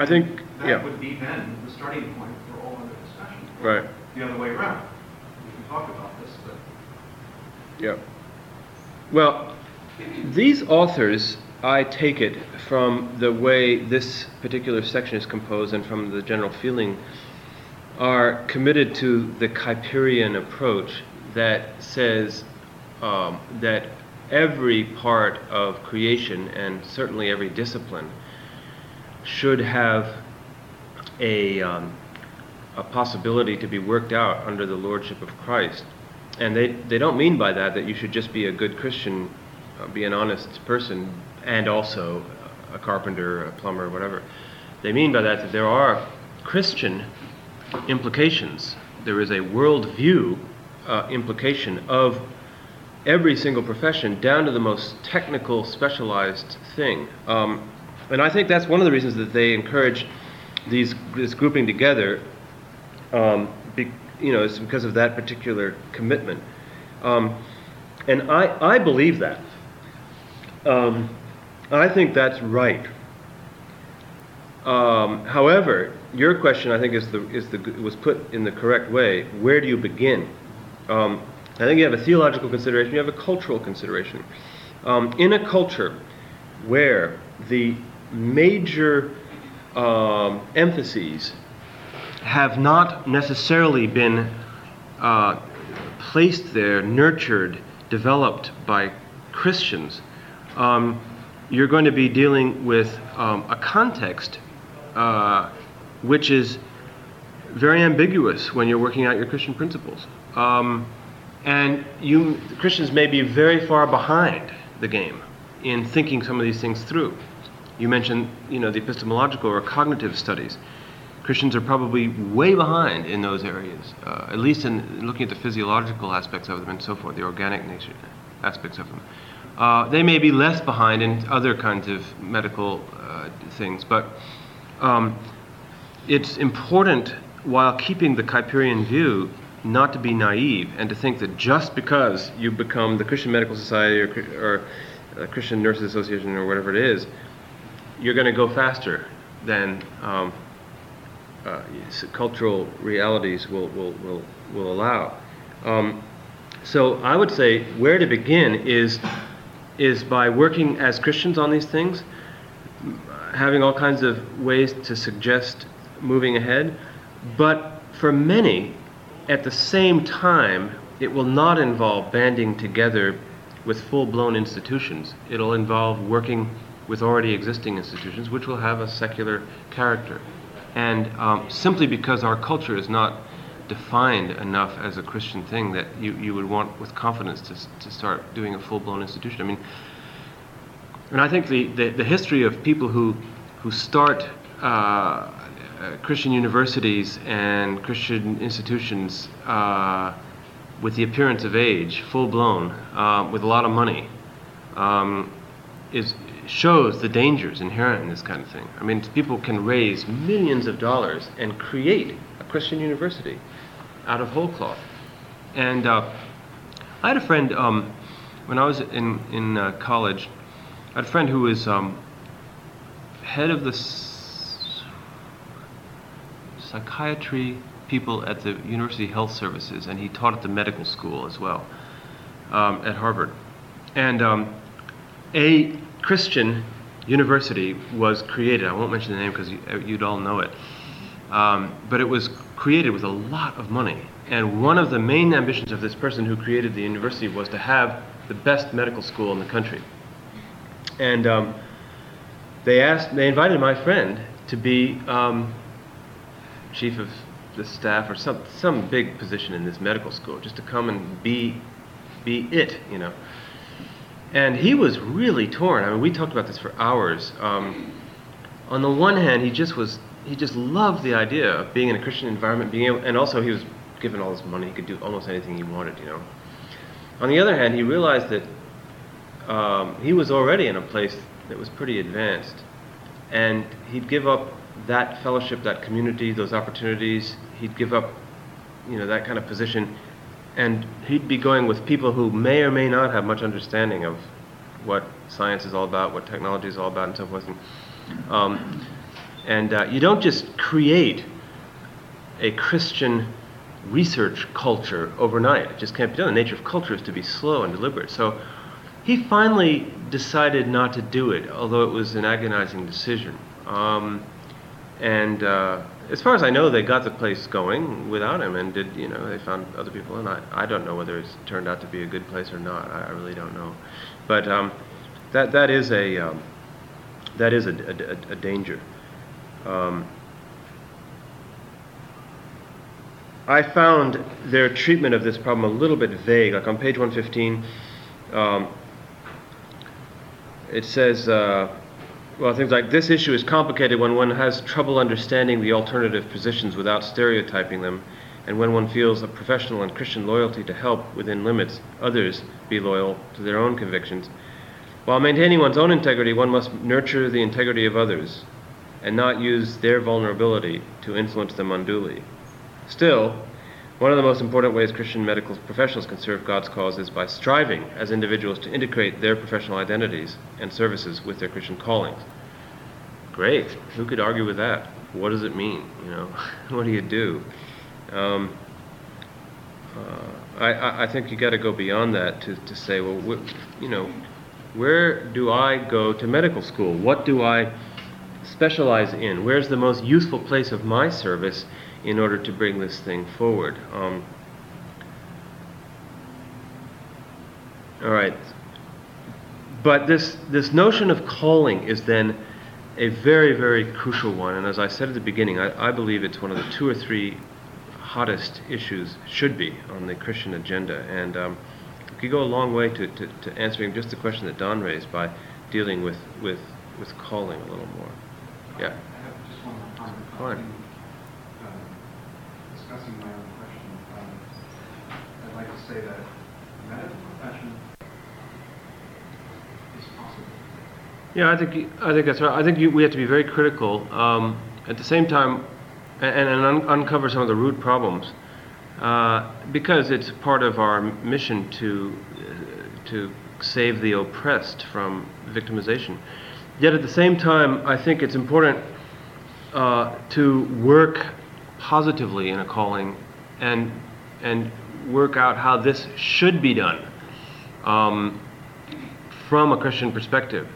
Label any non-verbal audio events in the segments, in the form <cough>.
I think, That yeah, would be then the starting point for all other discussion. right, The other way around. We can talk about this, but yeah. Well, these authors, I take it from the way this particular section is composed and from the general feeling, are committed to the Kuyperian approach that says um, that every part of creation and certainly every discipline should have a, um, a possibility to be worked out under the lordship of Christ. And they, they don't mean by that that you should just be a good Christian, uh, be an honest person, and also a carpenter, a plumber, whatever. They mean by that that there are Christian implications. There is a worldview uh, implication of every single profession down to the most technical, specialized thing. Um, and I think that's one of the reasons that they encourage these this grouping together. Um, be, you know, it's because of that particular commitment. Um, and I, I believe that. Um, I think that's right. Um, however, your question, I think, is the, is the, was put in the correct way. Where do you begin? Um, I think you have a theological consideration, you have a cultural consideration. Um, in a culture where the major um, emphases have not necessarily been uh, placed there, nurtured, developed by Christians, um, you're going to be dealing with um, a context uh, which is very ambiguous when you're working out your Christian principles. Um, and you Christians may be very far behind the game in thinking some of these things through. You mentioned, you know, the epistemological or cognitive studies. Christians are probably way behind in those areas, uh, at least in looking at the physiological aspects of them and so forth, the organic nature aspects of them. Uh, they may be less behind in other kinds of medical uh, things, but um, it's important, while keeping the Kuyperian view, not to be naive and to think that just because you become the Christian Medical Society or, or Christian Nurses Association or whatever it is, you're going to go faster than um, uh, cultural realities will, will, will, will allow. Um, so I would say where to begin is, is by working as Christians on these things, having all kinds of ways to suggest moving ahead. But for many, at the same time, it will not involve banding together with full blown institutions. It'll involve working with already existing institutions, which will have a secular character. And um, simply because our culture is not defined enough as a Christian thing that you, you would want with confidence to, to start doing a full blown institution. I mean, and I think the, the, the history of people who, who start uh, Christian universities and Christian institutions uh, with the appearance of age, full blown, uh, with a lot of money, um, is, shows the dangers inherent in this kind of thing. I mean, people can raise millions of dollars and create a Christian university out of whole cloth. And uh, I had a friend um, when I was in, in uh, college. I had a friend who was um, head of the s- psychiatry people at the University Health Services, and he taught at the medical school as well um, at Harvard. And um, a Christian university was created. I won't mention the name because you, you'd all know it. Um, but it was created with a lot of money. And one of the main ambitions of this person who created the university was to have the best medical school in the country. And um, they asked, they invited my friend to be um, chief of the staff or some some big position in this medical school, just to come and be be it, you know. And he was really torn. I mean, we talked about this for hours. Um, on the one hand, he just was he just loved the idea of being in a Christian environment, being able, and also he was given all this money, he could do almost anything he wanted, you know. On the other hand, he realized that um, he was already in a place that was pretty advanced, and he'd give up that fellowship, that community, those opportunities. He'd give up, you know, that kind of position, and he'd be going with people who may or may not have much understanding of what science is all about, what technology is all about, and so forth. And, um, and uh, you don't just create a Christian research culture overnight. It just can't be done. The nature of culture is to be slow and deliberate. So he finally decided not to do it, although it was an agonizing decision. Um, and uh, as far as I know, they got the place going without him, and did you know they found other people. And I, I don't know whether it's turned out to be a good place or not. I, I really don't know. But um, that that is a um, that is a, a, a danger. Um, I found their treatment of this problem a little bit vague. Like on page 115, um, it says, uh, well, things like this issue is complicated when one has trouble understanding the alternative positions without stereotyping them, and when one feels a professional and Christian loyalty to help within limits others be loyal to their own convictions. While maintaining one's own integrity, one must nurture the integrity of others and not use their vulnerability to influence them unduly. Still, one of the most important ways Christian medical professionals can serve God's cause is by striving as individuals to integrate their professional identities and services with their Christian callings. Great. Who could argue with that? What does it mean? You know, <laughs> what do you do? Um, uh, I, I think you got to go beyond that to, to say, well, wh- you know, where do I go to medical school? What do I specialize in? Where's the most useful place of my service in order to bring this thing forward. Um, all right. But this, this notion of calling is then a very, very crucial one. And as I said at the beginning, I, I believe it's one of the two or three hottest issues, should be, on the Christian agenda. And um, it could go a long way to, to, to answering just the question that Don raised by dealing with, with, with calling a little more. Yeah. I have just one more comment. Fine. discussing my own question, um, I'd like to say that medical profession is possible. Yeah, I think I think that's right. I think you, we have to be very critical. Um, at the same time, and, and un- uncover some of the root problems, uh, because it's part of our mission to uh, to save the oppressed from victimization. Yet at the same time, I think it's important uh, to work positively in a calling and and work out how this should be done um, from a Christian perspective,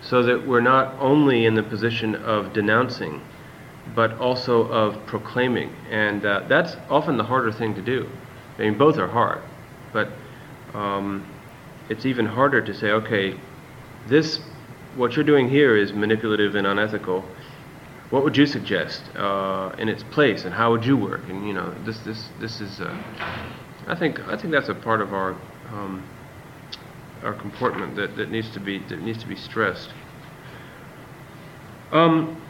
so that we're not only in the position of denouncing, but also of proclaiming, and uh, that's often the harder thing to do. I mean, both are hard, but um, it's even harder to say, okay, this what you're doing here is manipulative and unethical what would you suggest uh, in its place, and how would you work? And you know, this this this is, uh, I think I think that's a part of our um, our comportment that, that needs to be that needs to be stressed. Um,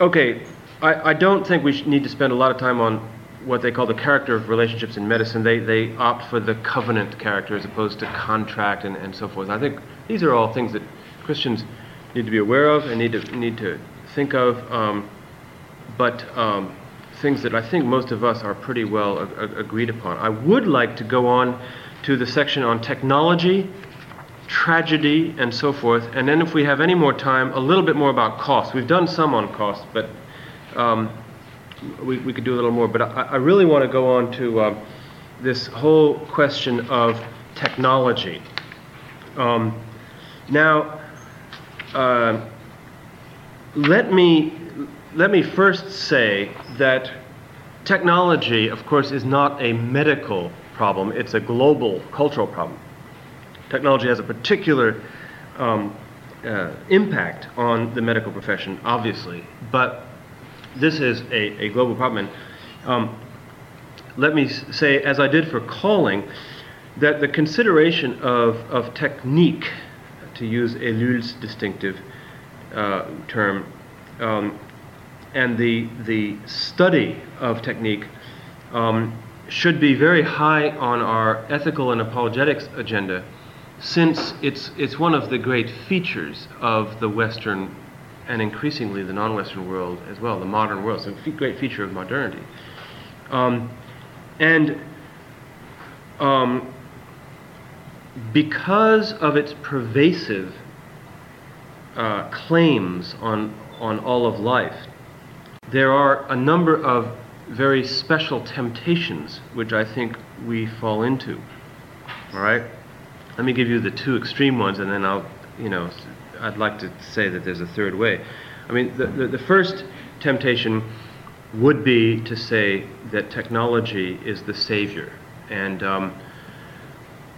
okay, I, I don't think we need to spend a lot of time on what they call the character of relationships in medicine. They they opt for the covenant character as opposed to contract and, and so forth. I think these are all things that Christians need to be aware of and need to need to think of, um, but um, things that I think most of us are pretty well a- a- agreed upon. I would like to go on to the section on technology, tragedy, and so forth, and then if we have any more time, a little bit more about cost. We've done some on cost, but um, we, we could do a little more. But I, I really want to go on to uh, this whole question of technology. Um, now, uh, let me let me first say that technology, of course, is not a medical problem. It's a global cultural problem. Technology has a particular um, uh, impact on the medical profession, obviously, but this is a, a global problem. And, um, let me say, as I did for calling, that the consideration of, of technique to use Ellul's distinctive uh, term. Um, and the, the study of technique um, should be very high on our ethical and apologetics agenda since it's, it's one of the great features of the Western and increasingly the non Western world as well, the modern world. It's a great feature of modernity. Um, and um, because of its pervasive uh, claims on, on all of life, there are a number of very special temptations which I think we fall into. All right? Let me give you the two extreme ones and then I'll, you know, I'd like to say that there's a third way. I mean, the, the, the first temptation would be to say that technology is the savior. And um,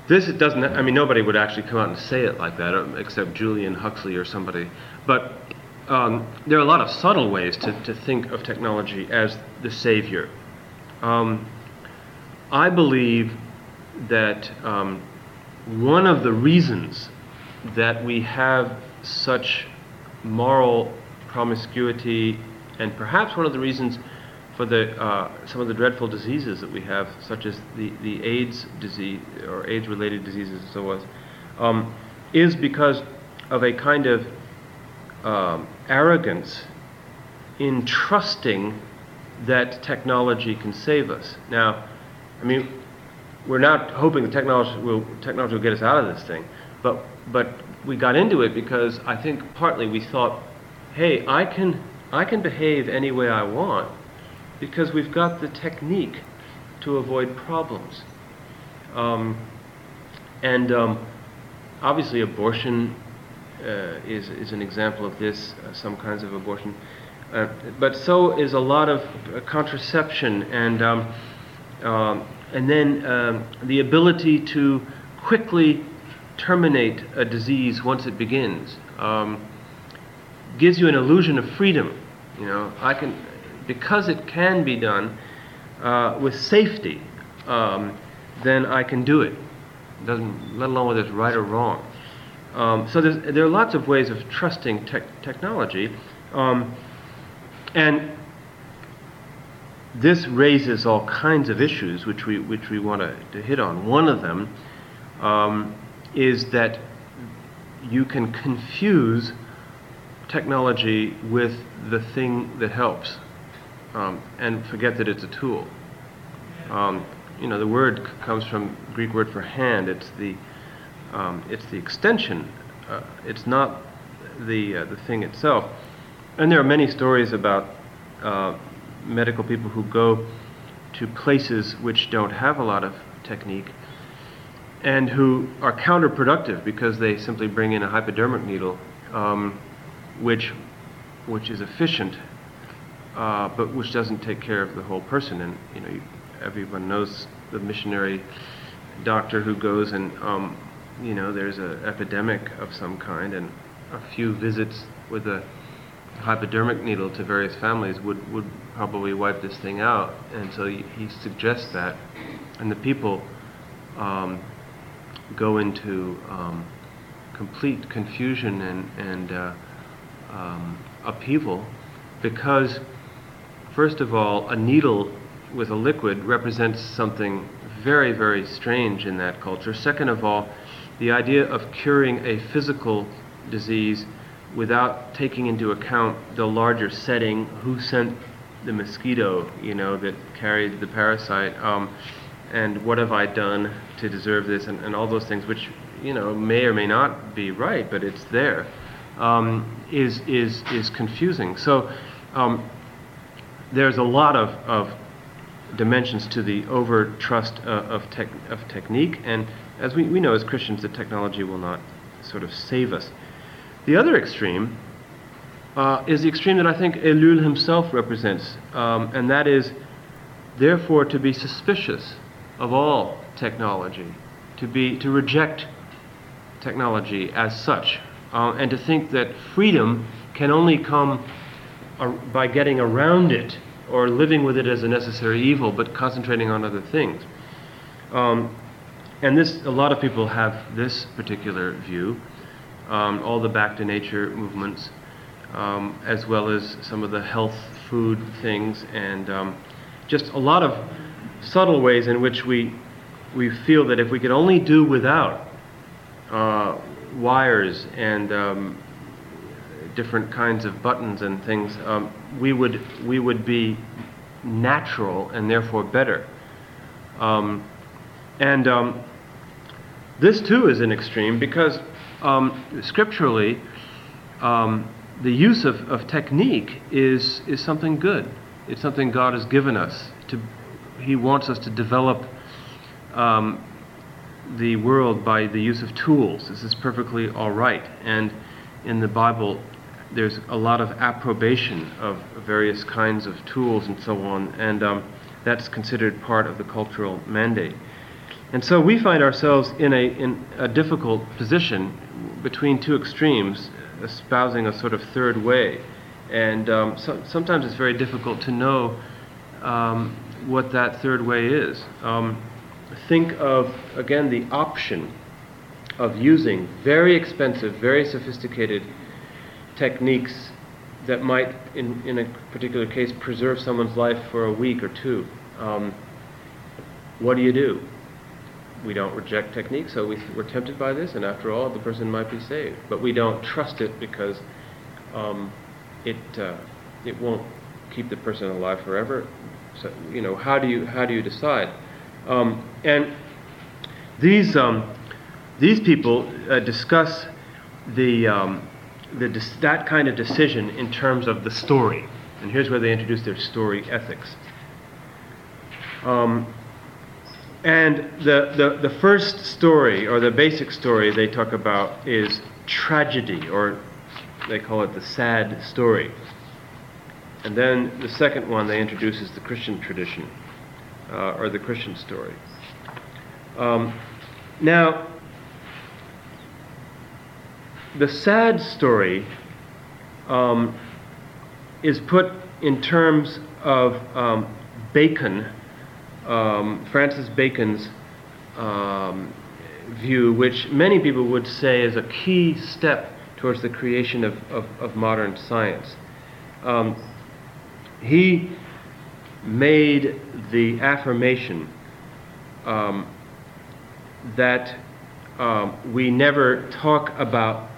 this it doesn't, I mean, nobody would actually come out and say it like that, um, except Julian Huxley or somebody. But um, there are a lot of subtle ways to, to think of technology as the savior. Um, I believe that um, one of the reasons that we have such moral promiscuity, and perhaps one of the reasons for the, uh, some of the dreadful diseases that we have, such as the, the AIDS disease or AIDS related diseases and so on, um, is because of a kind of um, arrogance in trusting that technology can save us. Now, I mean, we're not hoping the technology will technology will get us out of this thing, but but we got into it because I think partly we thought, hey, I can I can behave any way I want because we've got the technique to avoid problems. Um, and um, obviously, abortion is, is an example of this, uh, some kinds of abortion. Uh, but so is a lot of uh, contraception and, um, um and then um, the ability to quickly terminate a disease once it begins. Um, gives you an illusion of freedom. You know, I can, because it can be done uh, with safety, um, then I can do it. Doesn't, let alone whether it's right or wrong. Um, so there are lots of ways of trusting te- technology, um, and this raises all kinds of issues which we which we want to hit on. One of them um, is that you can confuse technology with the thing that helps um, and forget that it's a tool. Um, you know, the word c- comes from Greek word for hand. It's the um, it's the extension. Uh, it's not the uh, the thing itself. And there are many stories about uh, medical people who go to places which don't have a lot of technique and who are counterproductive because they simply bring in a hypodermic needle, um, which which is efficient uh, but which doesn't take care of the whole person. And you know, everyone knows the missionary doctor who goes and um, you know there's an epidemic of some kind, and a few visits with a hypodermic needle to various families would would probably wipe this thing out. And so he, suggests that, and the people um, go into um, complete confusion and and uh, um, upheaval because First of all, a needle with a liquid represents something very, very strange in that culture. Second of all, the idea of curing a physical disease without taking into account the larger setting, who sent the mosquito, you know, that carried the parasite, um, and what have I done to deserve this, and, and, all those things, which you know may or may not be right, but it's there, um, is is is confusing. So. Um, there's a lot of, of dimensions to the over trust uh, of, tech, of technique, and as we, we know as Christians, that technology will not sort of save us. The other extreme uh, is the extreme that I think Ellul himself represents, um, and that is, therefore, to be suspicious of all technology, to be to reject technology as such, uh, and to think that freedom can only come by getting around it or living with it as a necessary evil, but concentrating on other things. Um, and this, a lot of people have this particular view. um, all the back to nature movements, um, as well as some of the health food things, and um, just a lot of subtle ways in which we we feel that if we could only do without uh, wires and um, different kinds of buttons and things, um, we would we would be natural and therefore better. Um, and this too is an extreme because um, scripturally, um, the use of, of technique is, is something good. It's something God has given us. To, he wants us to develop um, the world by the use of tools. This is perfectly all right. And in the Bible, there's a lot of approbation of various kinds of tools and so on, and um, that's considered part of the cultural mandate. And so we find ourselves in a, in a difficult position between two extremes, espousing a sort of third way. And um, so, sometimes it's very difficult to know um, what that third way is. Um, think of, again, the option of using very expensive, very sophisticated techniques that might, in, in a particular case, preserve someone's life for a week or two. Um, what do you do? We don't reject technique, so we, we're tempted by this, and after all, the person might be saved. But we don't trust it because um, it, uh, it won't keep the person alive forever. So, you know, how do you, how do you decide? Um, and these, um, these people uh, discuss the, um, the, that kind of decision in terms of the story. And here's where they introduce their story ethics. Um, and the, the, the first story, or the basic story they talk about, is tragedy, or they call it the sad story. And then the second one they introduce is the Christian tradition, uh, or the Christian story. Um, now, the sad story um, is put in terms of um, Bacon, um, Francis Bacon's um, view, which many people would say is a key step towards the creation of, of, of modern science. Um, he made the affirmation um, that we never talk about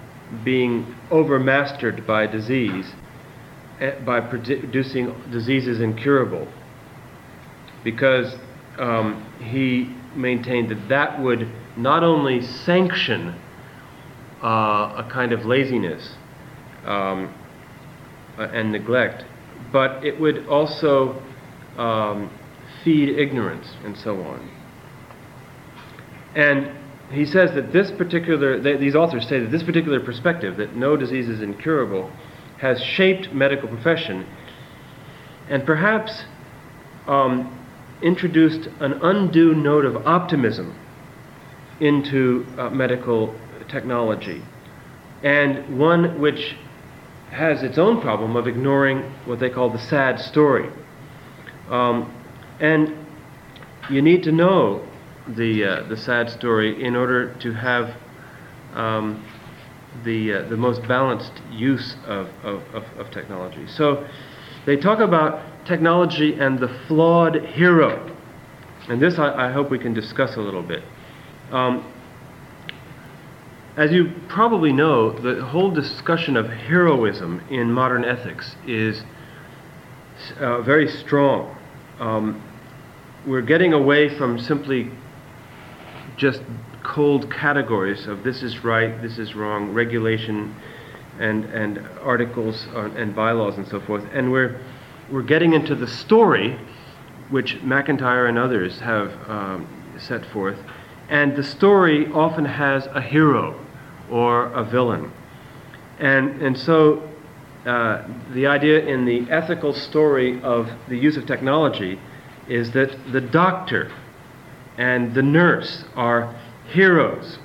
being overmastered by disease, eh, by producing diseases incurable, because um, he maintained that that would not only sanction uh, a kind of laziness um, and neglect, but it would also um, feed ignorance and so on. And he says that this particular, they, these authors say that this particular perspective, that no disease is incurable, has shaped medical profession and perhaps um, introduced an undue note of optimism into uh, medical technology, and one which has its own problem of ignoring what they call the sad story. Um, and you need to know the uh, the sad story in order to have um, the uh, the most balanced use of, of, of, of, technology. So they talk about technology and the flawed hero, and this I, I hope we can discuss a little bit. Um, as you probably know, the whole discussion of heroism in modern ethics is uh, very strong. Um, we're getting away from simply just cold categories of this is right, this is wrong, regulation and, and articles and bylaws and so forth. And we're, we're getting into the story, which MacIntyre and others have um, set forth. And the story often has a hero or a villain. And, and so uh, the idea in the ethical story of the use of technology is that the doctor and the nurse are heroes.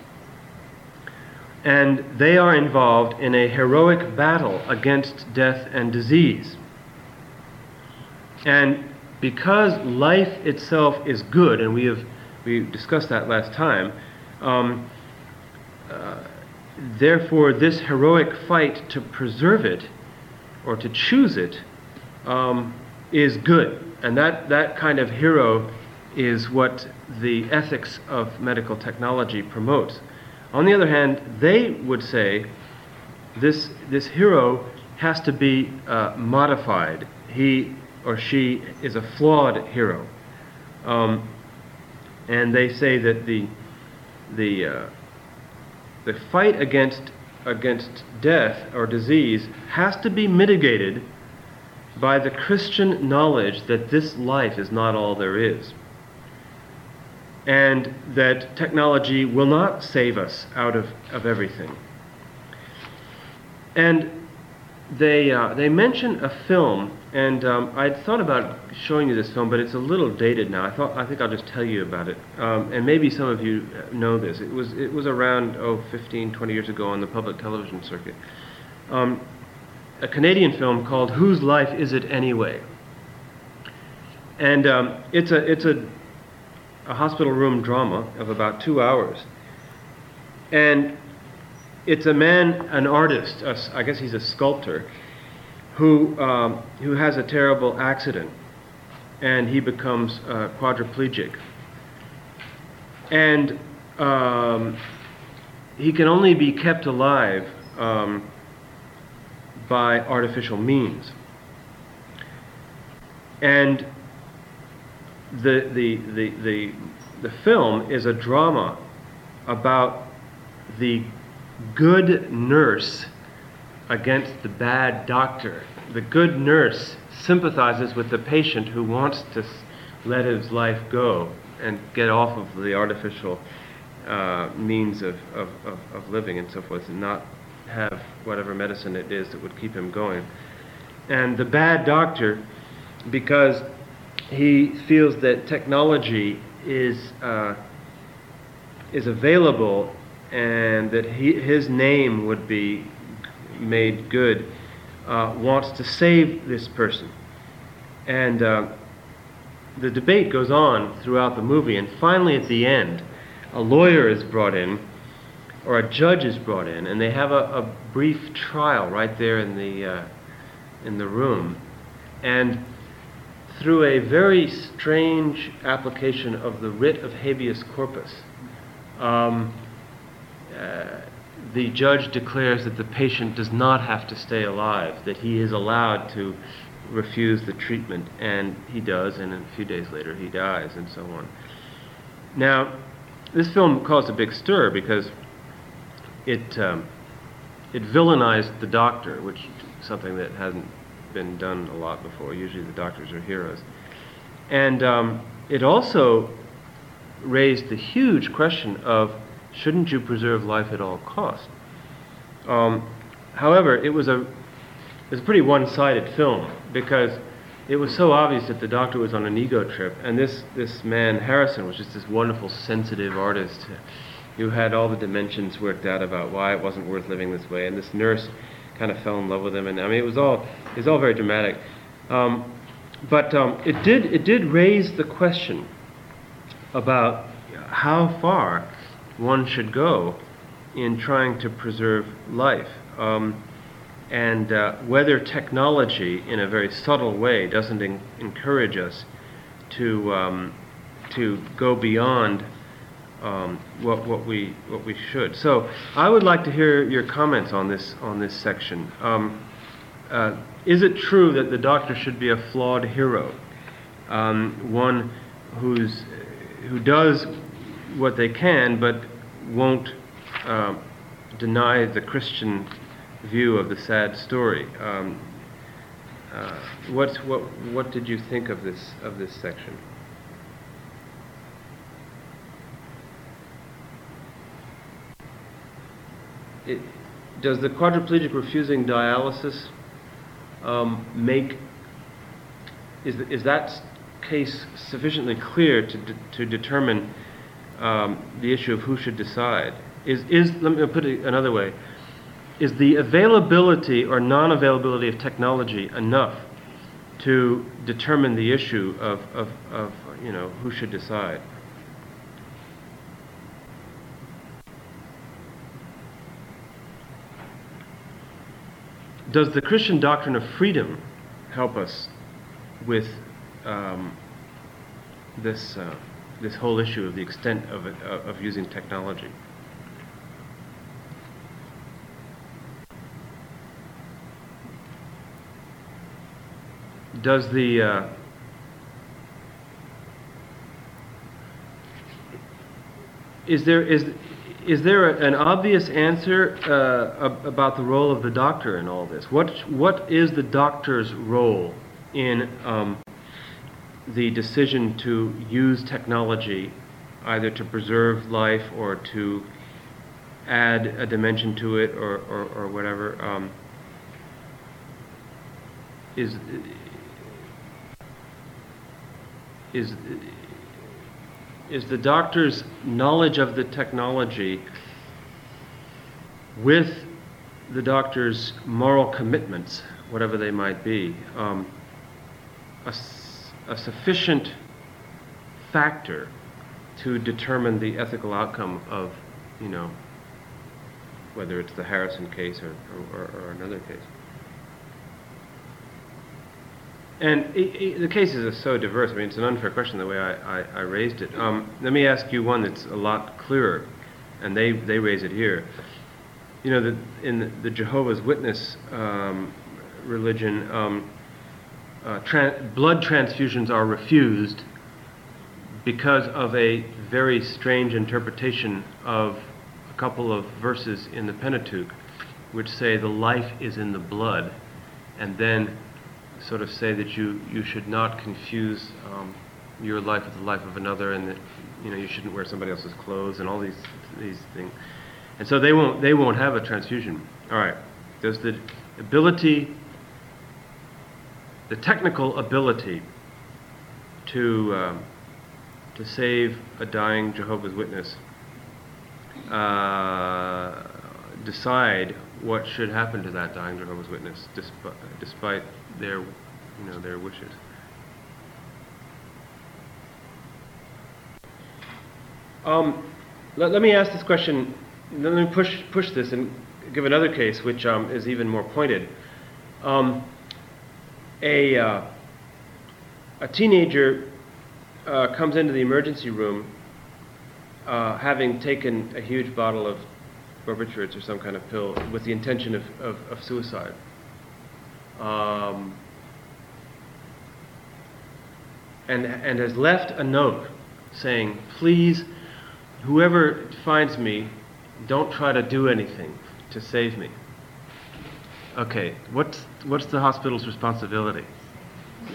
And they are involved in a heroic battle against death and disease. And because life itself is good, and we have we discussed that last time, um, uh, therefore, this heroic fight to preserve it or to choose it um, is good. And that, that kind of hero is what the ethics of medical technology promotes. On the other hand, they would say this, this hero has to be uh, modified. He or she is a flawed hero. Um, and they say that the, the, uh, the fight against, against death or disease has to be mitigated by the Christian knowledge that this life is not all there is. And that technology will not save us out of, of everything. And they, uh, they mention a film, and um, I'd thought about showing you this film, but it's a little dated now. I thought I think I'll just tell you about it, um, and maybe some of you know this. It was it was around oh 15, 20 years ago on the public television circuit. Um, a Canadian film called Whose Life Is It Anyway? And um, it's a it's a a hospital room drama of about two hours, and it's a man, an artist, a, I guess he's a sculptor, who, um, who has a terrible accident and he becomes uh, quadriplegic. And um, he can only be kept alive um, by artificial means. And the, the, the, the, the film is a drama about the good nurse against the bad doctor. The good nurse sympathizes with the patient who wants to let his life go and get off of the artificial uh, means of, of, of, of, living and so forth and not have whatever medicine it is that would keep him going. And the bad doctor, because he feels that technology is, uh, is available and that he, his name would be made good, uh, wants to save this person. And uh, the debate goes on throughout the movie, and finally at the end, a lawyer is brought in, or a judge is brought in, and they have a, a brief trial right there in the, uh, in the room. And through a very strange application of the writ of habeas corpus, um, uh, the judge declares that the patient does not have to stay alive, that he is allowed to refuse the treatment, and he does, and a few days later he dies, and so on. Now, this film caused a big stir because it um, it villainized the doctor, which is something that hasn't been done a lot before. Usually, the doctors are heroes, and um, it also raised the huge question of shouldn't you preserve life at all costs? Um, however, it was a it was a pretty one-sided film because it was so obvious that the doctor was on an ego trip, and this this man Harrison was just this wonderful, sensitive artist who had all the dimensions worked out about why it wasn't worth living this way, and this nurse kind of fell in love with him, and I mean it was all it was all very dramatic. Um, but um, it did it did raise the question about how far one should go in trying to preserve life. Um, and uh, whether technology, in a very subtle way, doesn't encourage us to, um, to go beyond um, what, what, we, what we should. So I would like to hear your comments on this, on this section. Um, uh, is it true that the doctor should be a flawed hero? Um, one who's, who does what they can, but won't uh, deny the Christian view of the sad story. Um, uh, what, what, what did you think of this, of this section? It, does the quadriplegic refusing dialysis um, make is, is that case sufficiently clear to, de- to determine um, the issue of who should decide? Is, is let me put it another way. Is the availability or non-availability of technology enough to determine the issue of, of, of you know who should decide does the Christian doctrine of freedom help us with um, this, uh, this whole issue of the extent of, it, uh, of using technology? Does the uh, is there is is there an obvious answer uh, about the role of the doctor in all this? What what is the doctor's role in um, the decision to use technology, either to preserve life or to add a dimension to it or or, or whatever? Um, is is is the doctor's knowledge of the technology with the doctor's moral commitments, whatever they might be, um, a, a sufficient factor to determine the ethical outcome of, you know, whether it's the Harrison case or, or, or another case. And it, it, the cases are so diverse. I mean, it's an unfair question the way I, I, I raised it. Um, let me ask you one that's a lot clearer, and they, they raise it here. You know, the, in the Jehovah's Witness um, religion, um, uh, blood transfusions are refused because of a very strange interpretation of a couple of verses in the Pentateuch, which say the life is in the blood, and then sort of say that you, you should not confuse um, your life with the life of another, and that you know you shouldn't wear somebody else's clothes, and all these these things. And so they won't they won't have a transfusion. All right. There's the ability, the technical ability to um, to save a dying Jehovah's Witness. Uh, decide what should happen to that dying Jehovah's Witness, despite, despite their, you know, their wishes. Um, let, let, me ask this question. Let me push push this and give another case, which um, is even more pointed. Um, a uh, a teenager uh, comes into the emergency room, uh, having taken a huge bottle of barbiturates or some kind of pill with the intention of, of, of suicide. Um, and, and has left a note saying, please, whoever finds me, don't try to do anything to save me. Okay, what's, what's the hospital's responsibility?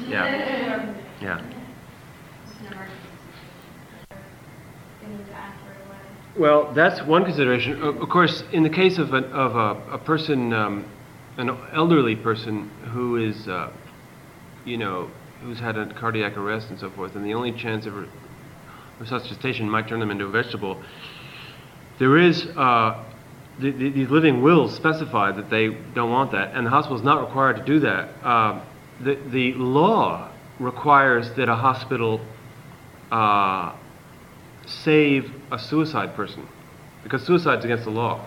Yeah. <laughs> Yeah. Well, that's one consideration. Of course, in the case of, a, of a, a person, um, an elderly person who is, uh, you know, who's had a cardiac arrest and so forth, and the only chance of resuscitation might turn them into a vegetable, there is, uh, the, the, these living wills specify that they don't want that, and the hospital is not required to do that. Uh, the, the law requires that a hospital uh, save a suicide person because suicide's against the law.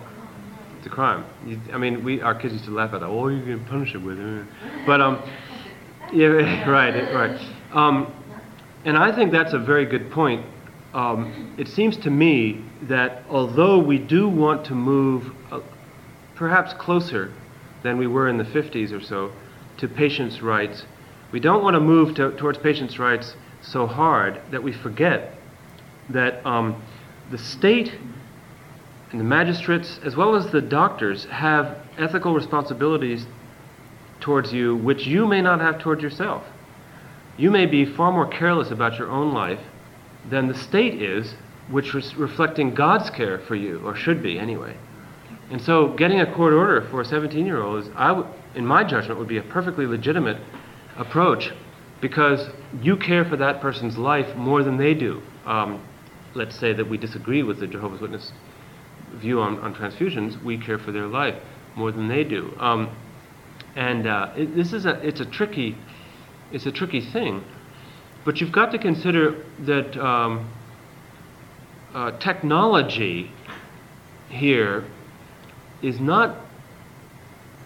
A crime. You, I mean, we our kids used to laugh at that. Oh, you can punish it with it. But um, yeah, <laughs> right, right. Um, and I think that's a very good point. Um, it seems to me that although we do want to move uh, perhaps closer than we were in the 50s or so to patients' rights, we don't want to move to, towards patients' rights so hard that we forget that um, the state and the magistrates, as well as the doctors, have ethical responsibilities towards you which you may not have towards yourself. You may be far more careless about your own life than the state is, which is reflecting God's care for you, or should be anyway. And so, getting a court order for a 17 year old is, in my judgment, would be a perfectly legitimate approach because you care for that person's life more than they do. Um, let's say that we disagree with the Jehovah's Witness view on, on transfusions, we care for their life more than they do. Um, and uh, it, this is a it's a tricky it's a tricky thing, but you've got to consider that um, uh, technology here is not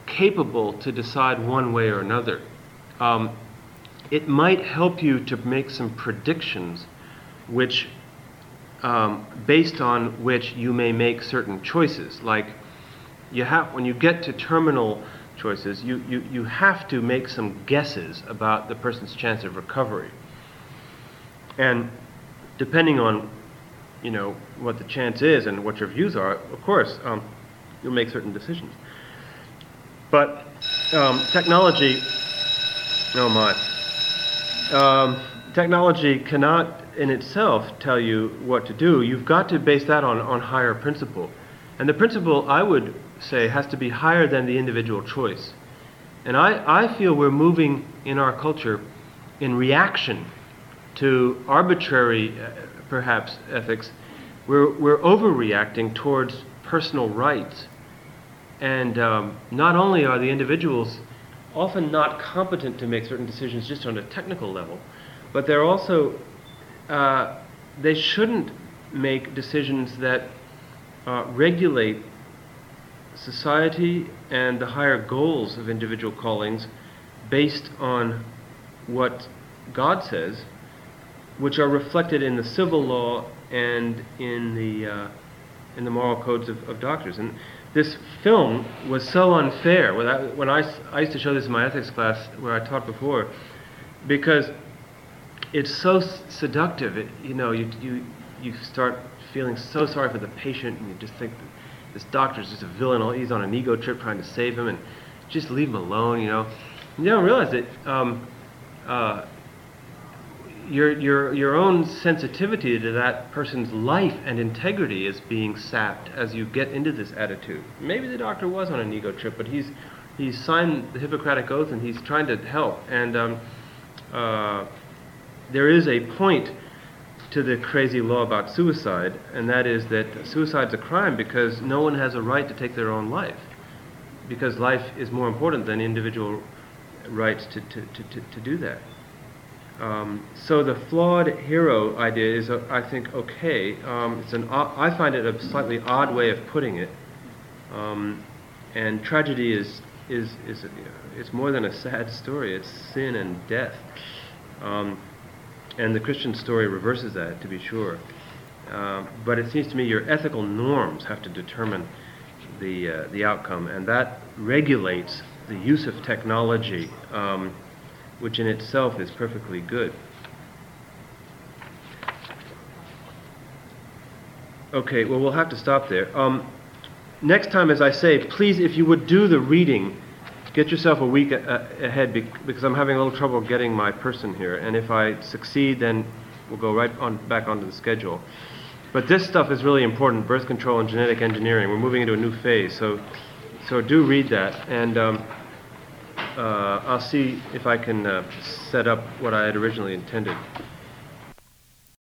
capable to decide one way or another. Um, it might help you to make some predictions which um, based on which you may make certain choices. Like you have when you get to terminal choices you, you, you have to make some guesses about the person's chance of recovery. And depending on you know what the chance is and what your views are of course um, you'll make certain decisions. But um, technology oh my um, technology cannot in itself tell you what to do. You've got to base that on, on higher principle. And the principle, I would say, has to be higher than the individual choice. And I, I feel we're moving in our culture in reaction to arbitrary, uh, perhaps, ethics. We're, we're overreacting towards personal rights. And um, not only are the individuals often not competent to make certain decisions just on a technical level, but they're also, uh, they shouldn't make decisions that uh, regulate society and the higher goals of individual callings based on what God says, which are reflected in the civil law and in the, uh, in the moral codes of, of doctors. And this film was so unfair. When, I, when I, I used to show this in my ethics class where I taught before, because it's so seductive. It, you know, you, you, you start feeling so sorry for the patient, and you just think this doctor's just a villain. He's on an ego trip trying to save him, and just leave him alone. You know, you don't realize that um, uh, your, your, your own sensitivity to that person's life and integrity is being sapped as you get into this attitude. Maybe the doctor was on an ego trip, but he's, he's signed the Hippocratic Oath and he's trying to help. And um, uh, there is a point to the crazy law about suicide, and that is that suicide's a crime because no one has a right to take their own life. Because life is more important than individual rights to, to, to, to, to do that. Um, so the flawed hero idea is, uh, I think, okay. Um, it's an I find it a slightly odd way of putting it. Um, and tragedy is is is it's more than a sad story. It's sin and death. And the Christian story reverses that, to be sure. Uh, but it seems to me your ethical norms have to determine the uh, the outcome, and that regulates the use of technology. Um, which in itself is perfectly good. Okay, well, we'll have to stop there. Um, next time, as I say, please, if you would do the reading, get yourself a week a- ahead because I'm having a little trouble getting my person here. And if I succeed, then we'll go right on back onto the schedule. But this stuff is really important birth control and genetic engineering. We're moving into a new phase. So, so do read that. And. Um, uh, I'll see if I can uh, set up what I had originally intended.